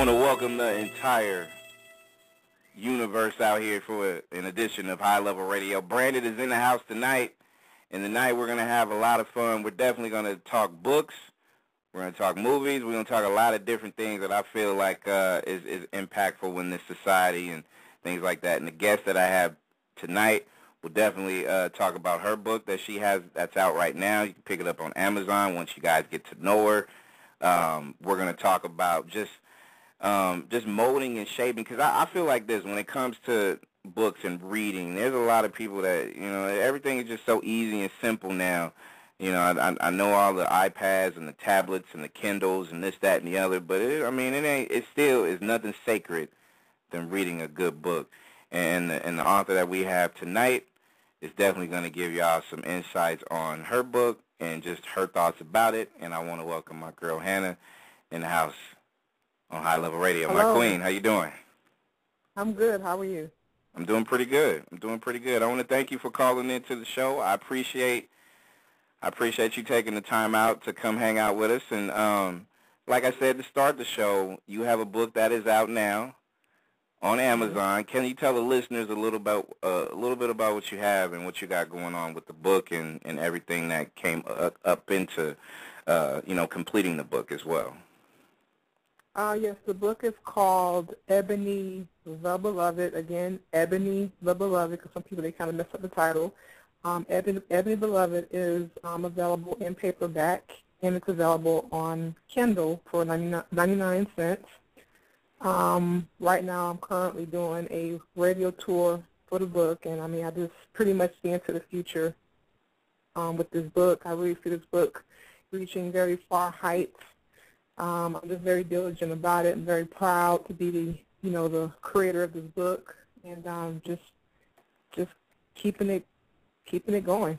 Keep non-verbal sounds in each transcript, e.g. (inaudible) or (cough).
want to welcome the entire universe out here for an edition of High Level Radio. Brandon is in the house tonight, and tonight we're going to have a lot of fun. We're definitely going to talk books. We're going to talk movies. We're going to talk a lot of different things that I feel like uh, is, is impactful in this society and things like that. And the guest that I have tonight will definitely uh, talk about her book that she has that's out right now. You can pick it up on Amazon once you guys get to know her. Um, we're going to talk about just um, just molding and shaping because I, I feel like this when it comes to books and reading. There's a lot of people that you know everything is just so easy and simple now. You know, I, I know all the iPads and the tablets and the Kindles and this, that, and the other, but it, I mean, it ain't. It still is nothing sacred than reading a good book. And the, and the author that we have tonight is definitely going to give y'all some insights on her book and just her thoughts about it. And I want to welcome my girl Hannah in the house on High Level Radio. Hello. My queen, how you doing? I'm good. How are you? I'm doing pretty good. I'm doing pretty good. I want to thank you for calling into the show. I appreciate I appreciate you taking the time out to come hang out with us. And um, like I said to start the show, you have a book that is out now on Amazon. Can you tell the listeners a little about uh, a little bit about what you have and what you got going on with the book and, and everything that came up, up into uh, you know completing the book as well? Uh, yes, the book is called Ebony the Beloved. Again, Ebony the Beloved, because some people, they kind of mess up the title. Um, Ebony, Ebony Beloved is um, available in paperback, and it's available on Kindle for 99, 99 cents. Um, right now, I'm currently doing a radio tour for the book, and I mean, I just pretty much see into the future um, with this book. I really see this book reaching very far heights. Um, I'm just very diligent about it. I'm very proud to be the, you know, the creator of this book, and um, just, just keeping it, keeping it going.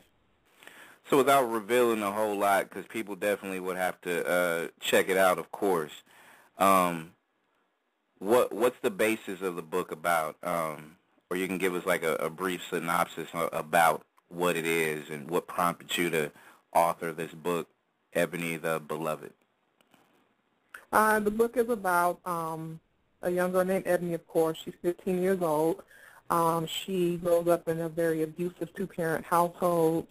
So without revealing a whole lot, because people definitely would have to uh, check it out, of course. Um, what what's the basis of the book about? Um, or you can give us like a, a brief synopsis about what it is and what prompted you to author this book, Ebony the Beloved. Uh, the book is about um, a young girl named Ebony, of course. She's 15 years old. Um, she grows up in a very abusive two-parent household,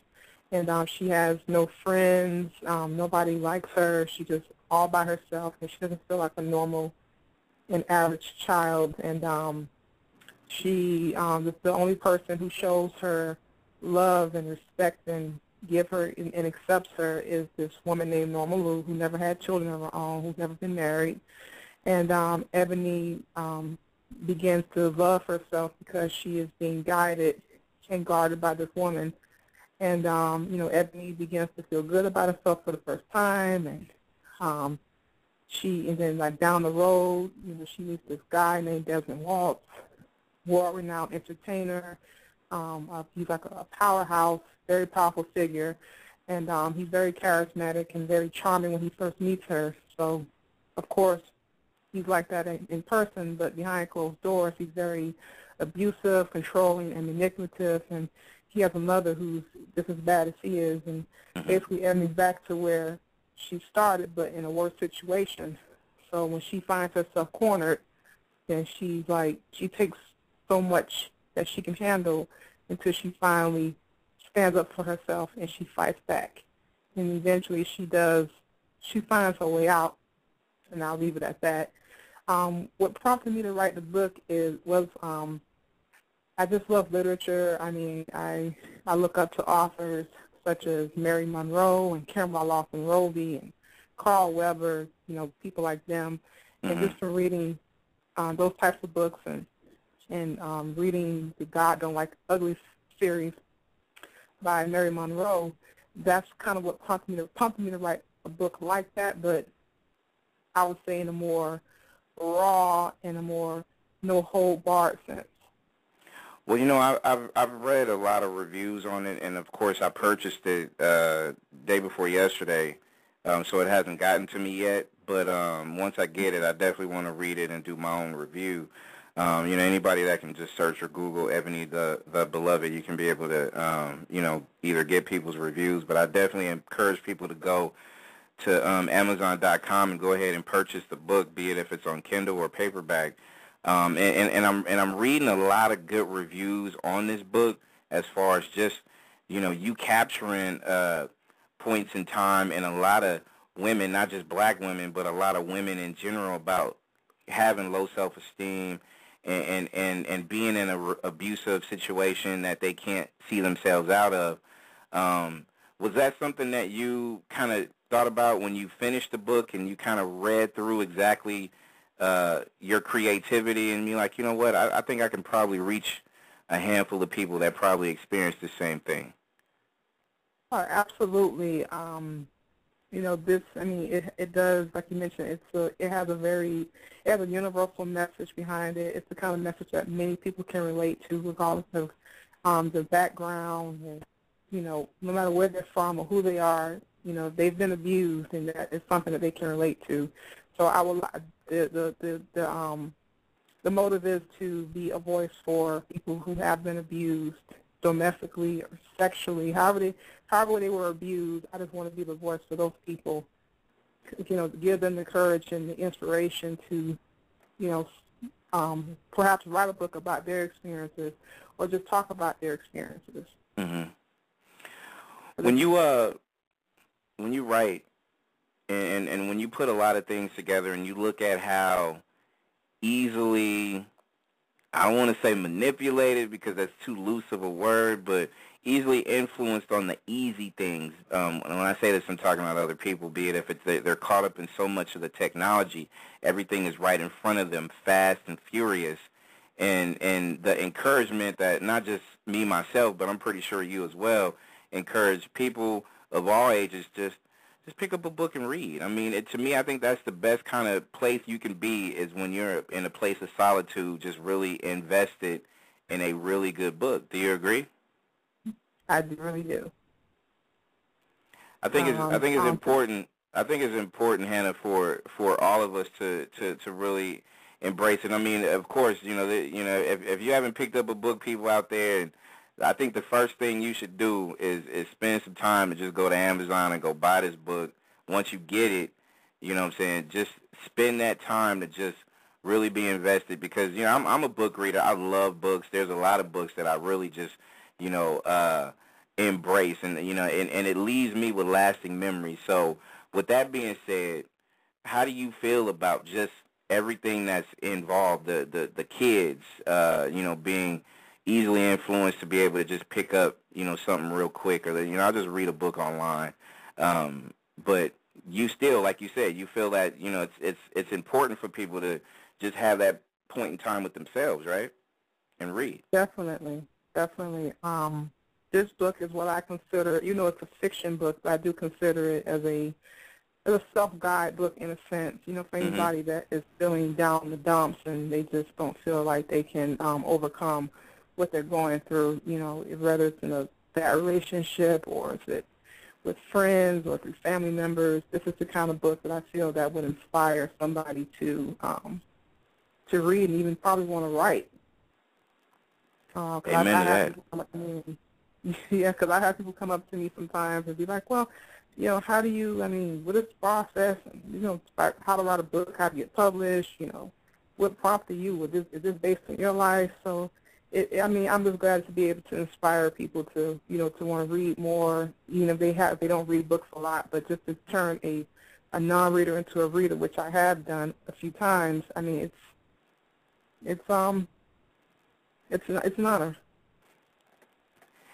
and um, she has no friends. Um, nobody likes her. She's just all by herself, and she doesn't feel like a normal and average child. And um, she um, is the only person who shows her love and respect and give her and, and accepts her is this woman named Norma Lou who never had children of her own, who's never been married. And um, Ebony um, begins to love herself because she is being guided and guarded by this woman. And, um, you know, Ebony begins to feel good about herself for the first time. And um, she, and then like down the road, you know, she meets this guy named Desmond Waltz, world-renowned entertainer. Um, uh, he's like a powerhouse, very powerful figure, and um, he's very charismatic and very charming when he first meets her. So, of course, he's like that in, in person, but behind closed doors, he's very abusive, controlling, and manipulative. And he has a mother who's just as bad as he is, and basically Ebony's back to where she started, but in a worse situation. So when she finds herself cornered, then she's like, she takes so much that she can handle until she finally stands up for herself and she fights back. And eventually she does, she finds her way out, and I'll leave it at that. Um, what prompted me to write the book is was um, I just love literature. I mean, I I look up to authors such as Mary Monroe and Kimberla Lawson Roby and Carl Weber, you know, people like them. And Mhm. just from reading um, those types of books and and um, reading the God Don't Like Ugly series by Mary Monroe, that's kind of what prompted me to prompted me to write a book like that, but I would say in a more raw and a more no hold barred sense. Well, you know, I, I've I've read a lot of reviews on it, and of course, I purchased it uh, day before yesterday, um, so it hasn't gotten to me yet. But um, once I get it, I definitely want to read it and do my own review. Um, you know, anybody that can just search or Google Ebony the the Beloved, you can be able to, um, you know, either get people's reviews. But I definitely encourage people to go to um, Amazon.com and go ahead and purchase the book, be it if it's on Kindle or paperback. Um, and, and, and I'm and I'm reading a lot of good reviews on this book as far as just you know you capturing uh, points in time and a lot of women, not just black women, but a lot of women in general about having low self-esteem and and and, being in an abusive situation that they can't see themselves out of. Um, was that something that you kind of thought about when you finished the book and you kind of read through exactly uh, your creativity and you're like, you know what, I, I think I can probably reach a handful of people that probably experience the same thing. Oh, absolutely. Um, you know, this, I mean, it, it does, like you mentioned, it's a, it has a very, it has a universal message behind it. It's the kind of message that many people can relate to regardless of um, their background and, you know, no matter where they're from or who they are, you know, they've been abused and that is something that they can relate to. So I will, the, the, the, the, um, the motive is to be a voice for people who have been abused domestically or sexually, however they, however they were abused. I just want to be the voice for those people, you know, give them the courage and the inspiration to, you know, um, perhaps write a book about their experiences or just talk about their experiences. Mm-hmm. When you uh, when you write, and and when you put a lot of things together, and you look at how easily I don't want to say manipulated because that's too loose of a word, but easily influenced on the easy things. Um, and when I say this, I'm talking about other people, be it if it's they're caught up in so much of the technology, everything is right in front of them, fast and furious. And and the encouragement that not just me myself, but I'm pretty sure you as well, encourage people of all ages just just pick up a book and read. I mean, it, to me, I think that's the best kind of place you can be is when you're in a place of solitude, just really invested in a really good book. Do you agree? I really do. I think it's I think it's um, important. I think it's important, Hannah, for for all of us to to to really embrace it. I mean, of course, you know, the, you know, if if you haven't picked up a book, people out there and I think the first thing you should do is is spend some time and just go to Amazon and go buy this book. Once you get it, you know what I'm saying, just spend that time to just really be invested because you know I'm I'm a book reader. I love books. There's a lot of books that I really just, you know, uh embrace and you know and, and it leaves me with lasting memories. So with that being said, how do you feel about just everything that's involved, the the, the kids, uh, you know, being easily influenced to be able to just pick up, you know, something real quick or, you know, I'll just read a book online. Um, but you still, like you said, you feel that, you know, it's, it's, it's important for people to just have that point in time with themselves, right? And read. Definitely. Definitely. Um, this book is what I consider, you know, it's a fiction book, but I do consider it as a as a self-guide book in a sense, you know, for mm-hmm. anybody mm-hmm. that is feeling down in the dumps and they just don't feel like they can um, overcome what they're going through, you know, whether it's in a bad relationship or if it's with friends or through family members. This is the kind of book that I feel that would inspire somebody to um, to read and even probably want to write. Uh, Amen I, I to that. (laughs) Yeah, because I have people come up to me sometimes and be like, well, you know, how do you, I mean, what is the process? And, you know, how to write a book, how to get published, you know, what prompted you? Is this, is this based on your life? So it, I mean, I'm just glad to be able to inspire people to, you know, to want to read more, even if they have, they don't read books a lot, but just to turn a, a non-reader into a reader, which I have done a few times. I mean, it's, it's, um, it's, it's an honor.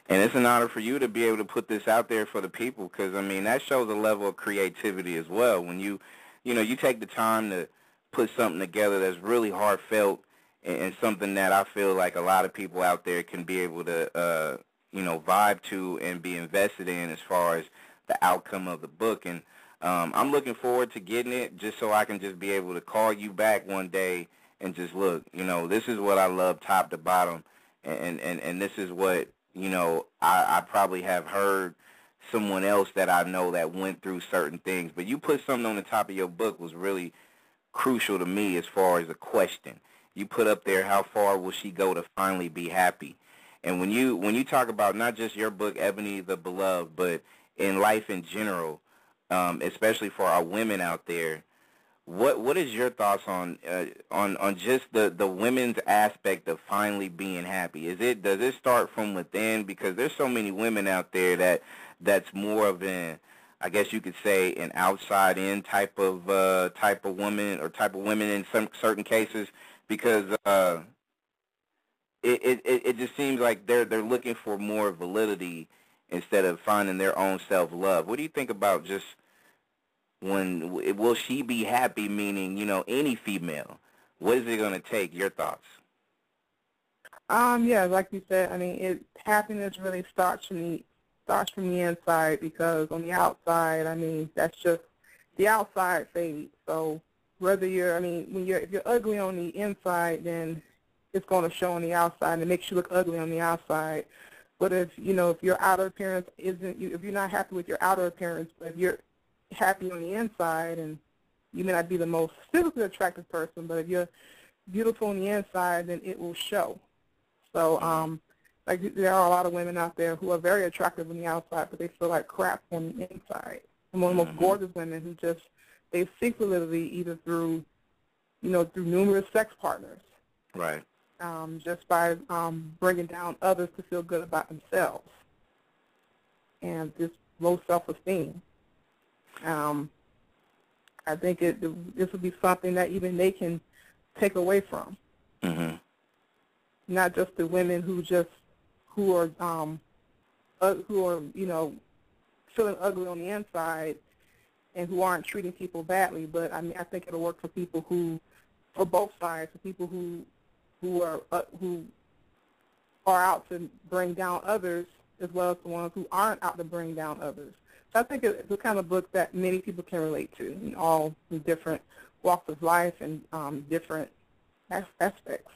And it's an honor for you to be able to put this out there for the people, because I mean that shows a level of creativity as well. When you, you know, you take the time to put something together that's really heartfelt and, something that I feel like a lot of people out there can be able to, uh, you know, vibe to and be invested in as far as the outcome of the book. And um, I'm looking forward to getting it just so I can just be able to call you back one day and just look, you know, this is what I love top to bottom, and and and this is what you know I, I probably have heard someone else that I know that went through certain things. But you put something on the top of your book was really crucial to me as far as a question you put up there how far will she go to finally be happy and when you when you talk about not just your book ebony the beloved but in life in general um, especially for our women out there. What what is your thoughts on uh, on on just the the women's aspect of finally being happy? Is it does it start from within? Because there's so many women out there that that's more of an I guess you could say an outside in type of uh, type of woman or type of women in some certain cases because uh, it, it it just seems like they're they're looking for more validity instead of finding their own self love. What do you think about just when will she be happy? Meaning, you know, any female. What is it going to take? Your thoughts? Um, yeah, like you said, I mean, it happiness really starts from the starts from the inside because on the outside, I mean, that's just the outside fades. So whether you're, I mean, when you're if you're ugly on the inside, then it's going to show on the outside, and it makes you look ugly on the outside. But if you know if your outer appearance isn't, if you're not happy with your outer appearance, but if you're happy on the inside, and you may not be the most physically attractive person, but if you're beautiful on the inside, then it will show. So, um, like there are a lot of women out there who are very attractive on the outside, but they feel like crap on the inside. And one of the most mm-hmm. gorgeous women who just they seek validity either through, you know, through numerous sex partners. Right. Um, just by um, bringing down others to feel good about themselves, and this low self-esteem. Um, I think it, this would be something that even they can take away from. Mm-hmm. Not just the women who just who are um, uh, who are you know feeling ugly on the inside and who aren't treating people badly, but I mean I think it'll work for people who, for both sides, for people who who are uh, who are out to bring down others as well as the ones who aren't out to bring down others. So I think it's the kind of book that many people can relate to in all different walks of life and um, different aspects.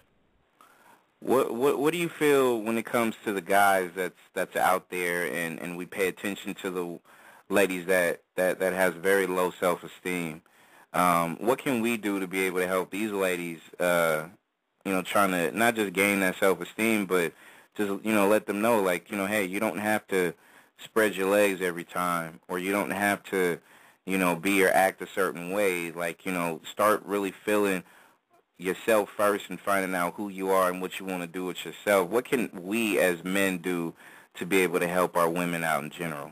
What, what what do you feel when it comes to the guys that's that's out there and, and we pay attention to the ladies that, that, that has very low self esteem? Um, what can we do to be able to help these ladies uh, you know, trying to not just gain that self esteem but just you know, let them know like, you know, hey, you don't have to spread your legs every time or you don't have to, you know, be or act a certain way. Like, you know, start really feeling yourself first and finding out who you are and what you want to do with yourself. What can we as men do to be able to help our women out in general?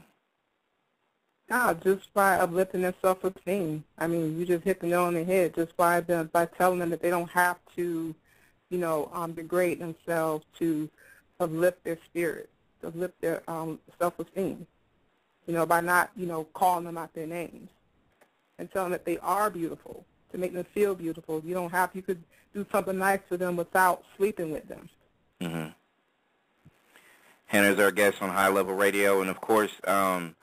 Just by uplifting their self-esteem. I mean, you just hit the nail on the head just by them, by telling them that they don't have to, you know, um, degrade themselves to uplift their spirit to lift their um, self-esteem, you know, by not, you know, calling them out their names and telling them that they are beautiful, to make them feel beautiful. You don't have, you could do something nice for them without sleeping with them. Mm-hmm. Hannah's our guest on High Level Radio, and of course, um,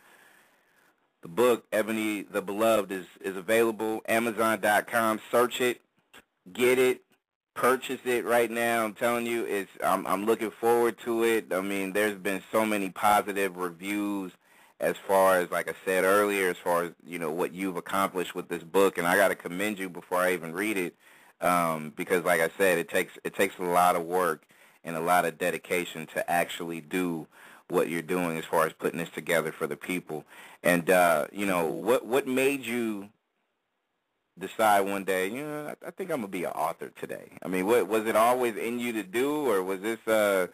the book Ebony the Beloved is is available. Amazon.com. Search it, get it, purchase it right now. I'm telling you, it's I'm I'm looking forward to it. I mean, there's been so many positive reviews as far as like I said earlier, as far as you know what you've accomplished with this book, and I got to commend you before I even read it, um, because like I said, it takes it takes a lot of work and a lot of dedication to actually do what you're doing as far as putting this together for the people. And uh, you know, what what made you decide one day, you know, I, I think I'm gonna be an author today? I mean, what was it always in you to do, or was this uh,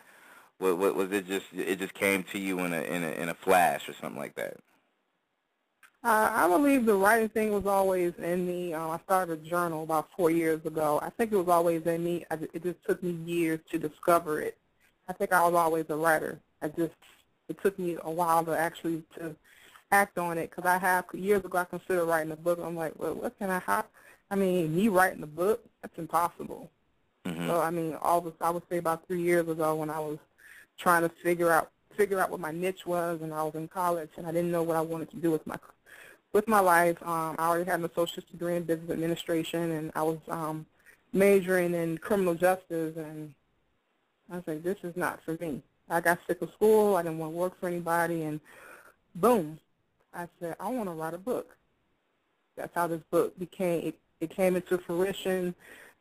what, what was it just it just came to you in a in a in a flash or something like that? Uh, I believe the writing thing was always in me. Um, I started a journal about four years ago. I think it was always in me. I, it just took me years to discover it. I think I was always a writer. I just it took me a while to actually to act on it because I have years ago I considered writing a book. I'm like, well, what can I have? I mean, me writing a book, that's impossible. Mm-hmm. So I mean, all this, I would say about three years ago when I was trying to figure out figure out what my niche was, and I was in college, and I didn't know what I wanted to do with my with my life. Um, I already had an associate's degree in business administration, and I was um, majoring in criminal justice, and I was like, this is not for me. I got sick of school. I didn't want to work for anybody, and boom, I said, I want to write a book. That's how this book became. It, it came into fruition.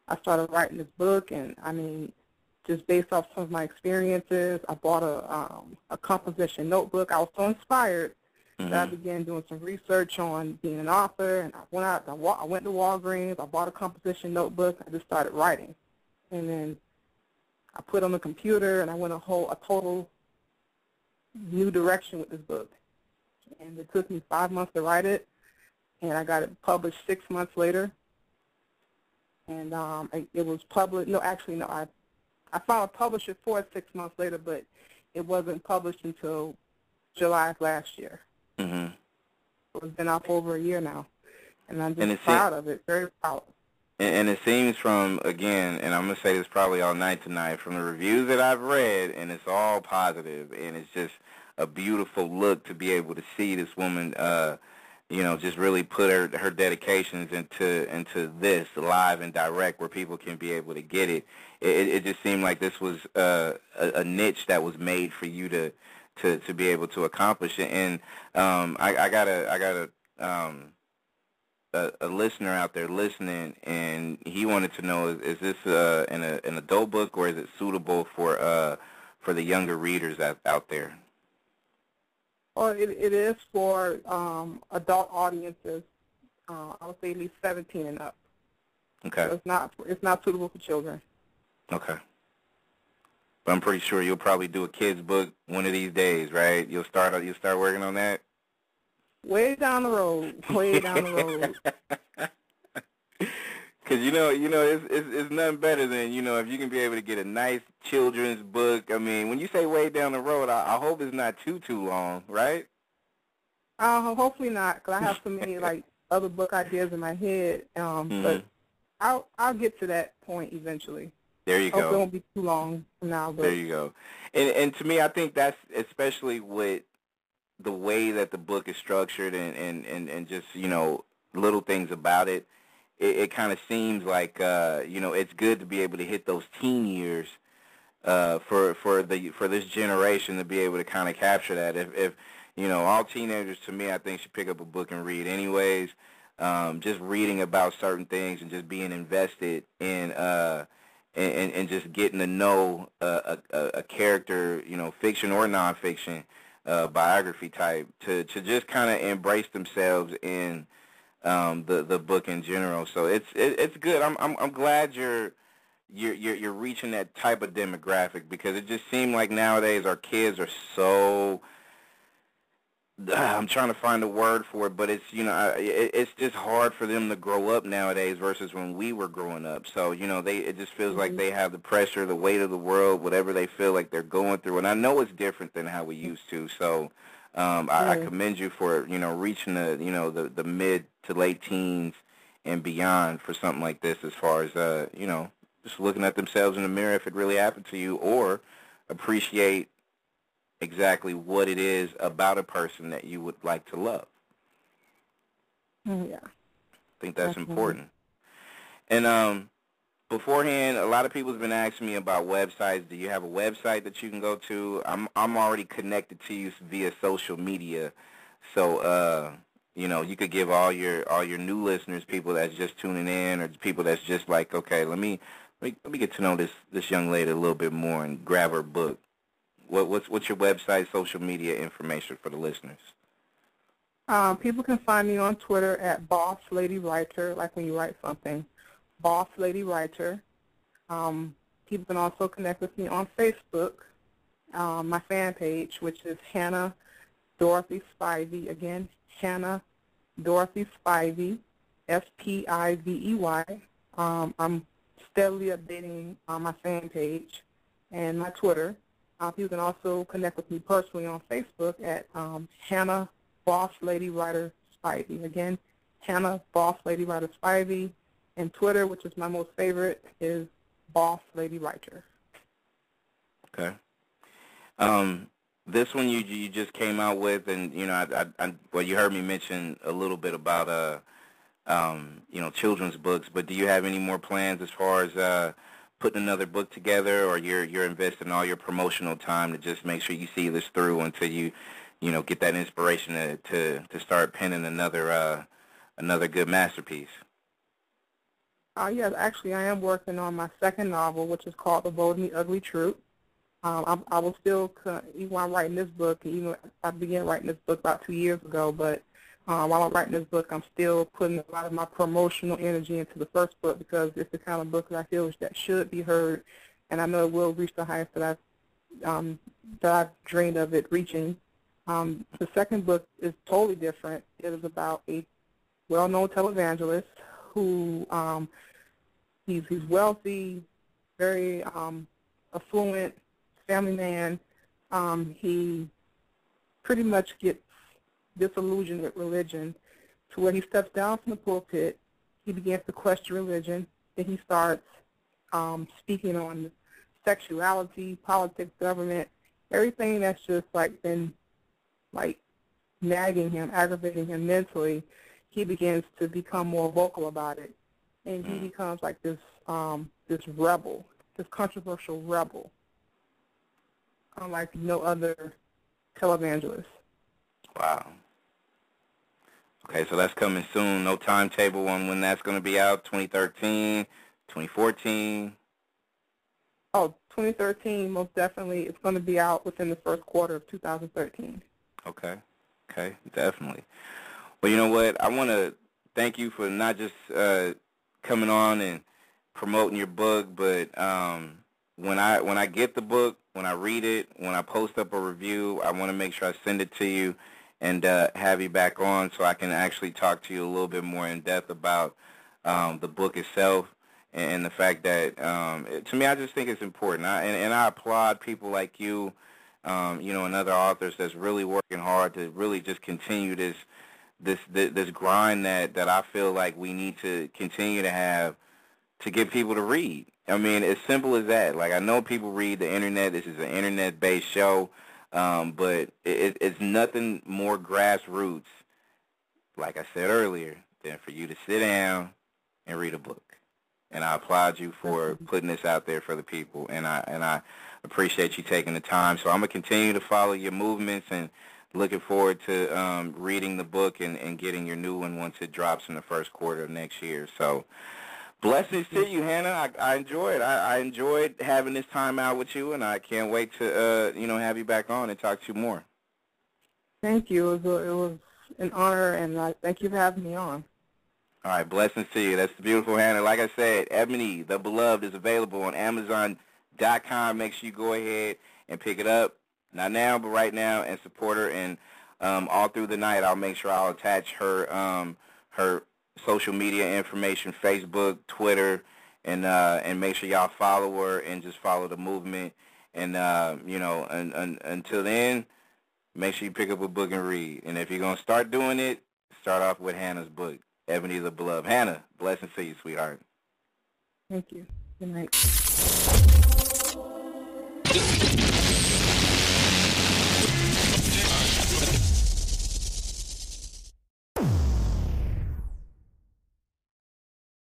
I started writing this book, and I mean, just based off some of my experiences, I bought a um, a composition notebook. I was so inspired Mm-hmm. So I began doing some research on being an author, and I went out. I, wa- I went to Walgreens. I bought a composition notebook. I just started writing, and then I put on the computer, and I went a whole a total new direction with this book. And it took me five months to write it, and I got it published six months later. And um, it, it was published. No, actually, no. I I found a publisher for it six months later, but it wasn't published until July of last year. Mm-hmm. It's been out for over a year now, and I'm just proud of it. Very proud. And, and it seems from again, and I'm gonna say this probably all night tonight, from the reviews that I've read, and it's all positive, and it's just a beautiful look to be able to see this woman. uh you know, just really put her her dedications into into this live and direct, where people can be able to get it. It, it just seemed like this was uh, a, a niche that was made for you to to to be able to accomplish it. And um, I, i got i got a um, a, a listener out there listening, and he wanted to know: is, is this uh, an, a, an adult book, or is it suitable for uh, for the younger readers out, out there? Well, it, it is for um, adult audiences. Uh, I would say at least 17 and up. Okay. So it's not it's not suitable for children. Okay. But I'm pretty sure you'll probably do a kids book one of these days, right? You'll start you'll start working on that. Way down the road. Way down the road. (laughs) Cause you know, you know, it's, it's it's nothing better than you know if you can be able to get a nice children's book. I mean, when you say way down the road, I, I hope it's not too too long, right? Uh, hopefully not, cause I have so many like other book ideas in my head. Um, mm-hmm. but I'll I'll get to that point eventually. There you Hope go. It won't be too long from now. But there you go. And and to me, I think that's especially with the way that the book is structured and and and, and just you know little things about it it, it kind of seems like uh, you know it's good to be able to hit those teen years uh, for for the for this generation to be able to kind of capture that. If if you know all teenagers to me, I think should pick up a book and read anyways. Um, just reading about certain things and just being invested in uh, and, and just getting to know a, a, a character, you know, fiction or nonfiction, uh, biography type, to to just kind of embrace themselves in um, the the book in general. So it's it, it's good. I'm I'm I'm glad you're you're you're you're reaching that type of demographic because it just seemed like nowadays our kids are so. (sighs) I'm trying to find a word for it, but it's you know it's just hard for them to grow up nowadays versus when we were growing up. So you know they it just feels mm-hmm. like they have the pressure, the weight of the world, whatever they feel like they're going through, and I know it's different than how we used to. So um, I, I commend you for you know reaching the you know the the mid to late teens and beyond for something like this, as far as uh, you know just looking at themselves in the mirror if it really happened to you, or appreciate exactly what it is about a person that you would like to love. Yeah, I think that's Definitely. important. And um, beforehand, a lot of people have been asking me about websites. Do you have a website that you can go to? I'm I'm already connected to you via social media, so uh, you know you could give all your all your new listeners, people that's just tuning in, or people that's just like, okay, let me let me, let me get to know this this young lady a little bit more and grab her book. What what's what's your website, social media information for the listeners? Um, people can find me on Twitter at Boss Lady Writer, like when you write something. Boss Lady Writer. Um, people can also connect with me on Facebook, um, my fan page, which is Hannah Dorothy Spivey. Again, Hannah Dorothy Spivey, S-P-I-V-E-Y. Um, I'm steadily updating on my fan page and my Twitter. Uh, you can also connect with me personally on Facebook at um, Hannah Boss Lady Writer Spivey. Again, Hannah Boss Lady Writer Spivey. And Twitter, which is my most favorite, is Boss Lady Writer. Okay. Um, this one you you just came out with, and you know, I, I, I, well, you heard me mention a little bit about uh, um, you know, children's books. But do you have any more plans as far as uh, putting another book together, or you're you're investing all your promotional time to just make sure you see this through until you, you know, get that inspiration to to, to start penning another uh, another good masterpiece? Uh, yes, actually, I am working on my second novel, which is called The Bold and the Ugly Truth. Um, I, I will still, even while I'm writing this book, even I began writing this book about two years ago, but um, while I'm writing this book, I'm still putting a lot of my promotional energy into the first book because it's the kind of book that I feel that should be heard, and I know it will reach the heights that I've, um, that I've dreamed of it reaching. Um, the second book is totally different. It is about a well-known televangelist who um, he's he's wealthy, very um, affluent family man. Um, he pretty much gets disillusioned with religion to where he steps down from the pulpit. He begins to question religion. Then he starts um, speaking on sexuality, politics, government, everything that's just like been like nagging him, aggravating him mentally. He begins to become more vocal about it, and he mm. becomes like this um, this rebel, this controversial rebel, unlike no other televangelist. Wow. Okay, so that's coming soon. No timetable on when that's going to be out. 2013, 2014. Oh, 2013, most definitely. It's going to be out within the first quarter of 2013. Okay. Okay, definitely. Well, you know what? I want to thank you for not just uh, coming on and promoting your book, but um, when I when I get the book, when I read it, when I post up a review, I want to make sure I send it to you and uh, have you back on so I can actually talk to you a little bit more in depth about um, the book itself and, the fact that um, it, to me I just think it's important. I, and, and I applaud people like you, um, you know, and other authors that's really working hard to really just continue this this this, this grind that that I feel like we need to continue to have to get people to read. I mean, as simple as that. Like I know people read the internet. This is an internet-based show. Um, but it, it's nothing more grassroots, like I said earlier, than for you to sit down and read a book. And I applaud you for putting this out there for the people, and I and I appreciate you taking the time. So I'm gonna continue to follow your movements and looking forward to um, reading the book and, and getting your new one once it drops in the first quarter of next year. So Blessings to you, Hannah. I, I enjoyed. I, I enjoyed having this time out with you, and I can't wait to uh, you know have you back on and talk to you more. Thank you. It was, a, it was an honor, and I thank you for having me on. All right, blessings to you. That's the beautiful Hannah. Like I said, Ebony, the Beloved, is available on Amazon.com. Make sure you go ahead and pick it up. Not now, but right now, and support her. And um, all through the night, I'll make sure I'll attach her um, her social media information, Facebook, Twitter, and uh, and make sure y'all follow her and just follow the movement. And uh, you know, and, and, until then, make sure you pick up a book and read. And if you're gonna start doing it, start off with Hannah's book, Ebony the Beloved. Hannah, blessings to you, sweetheart. Thank you. Good night.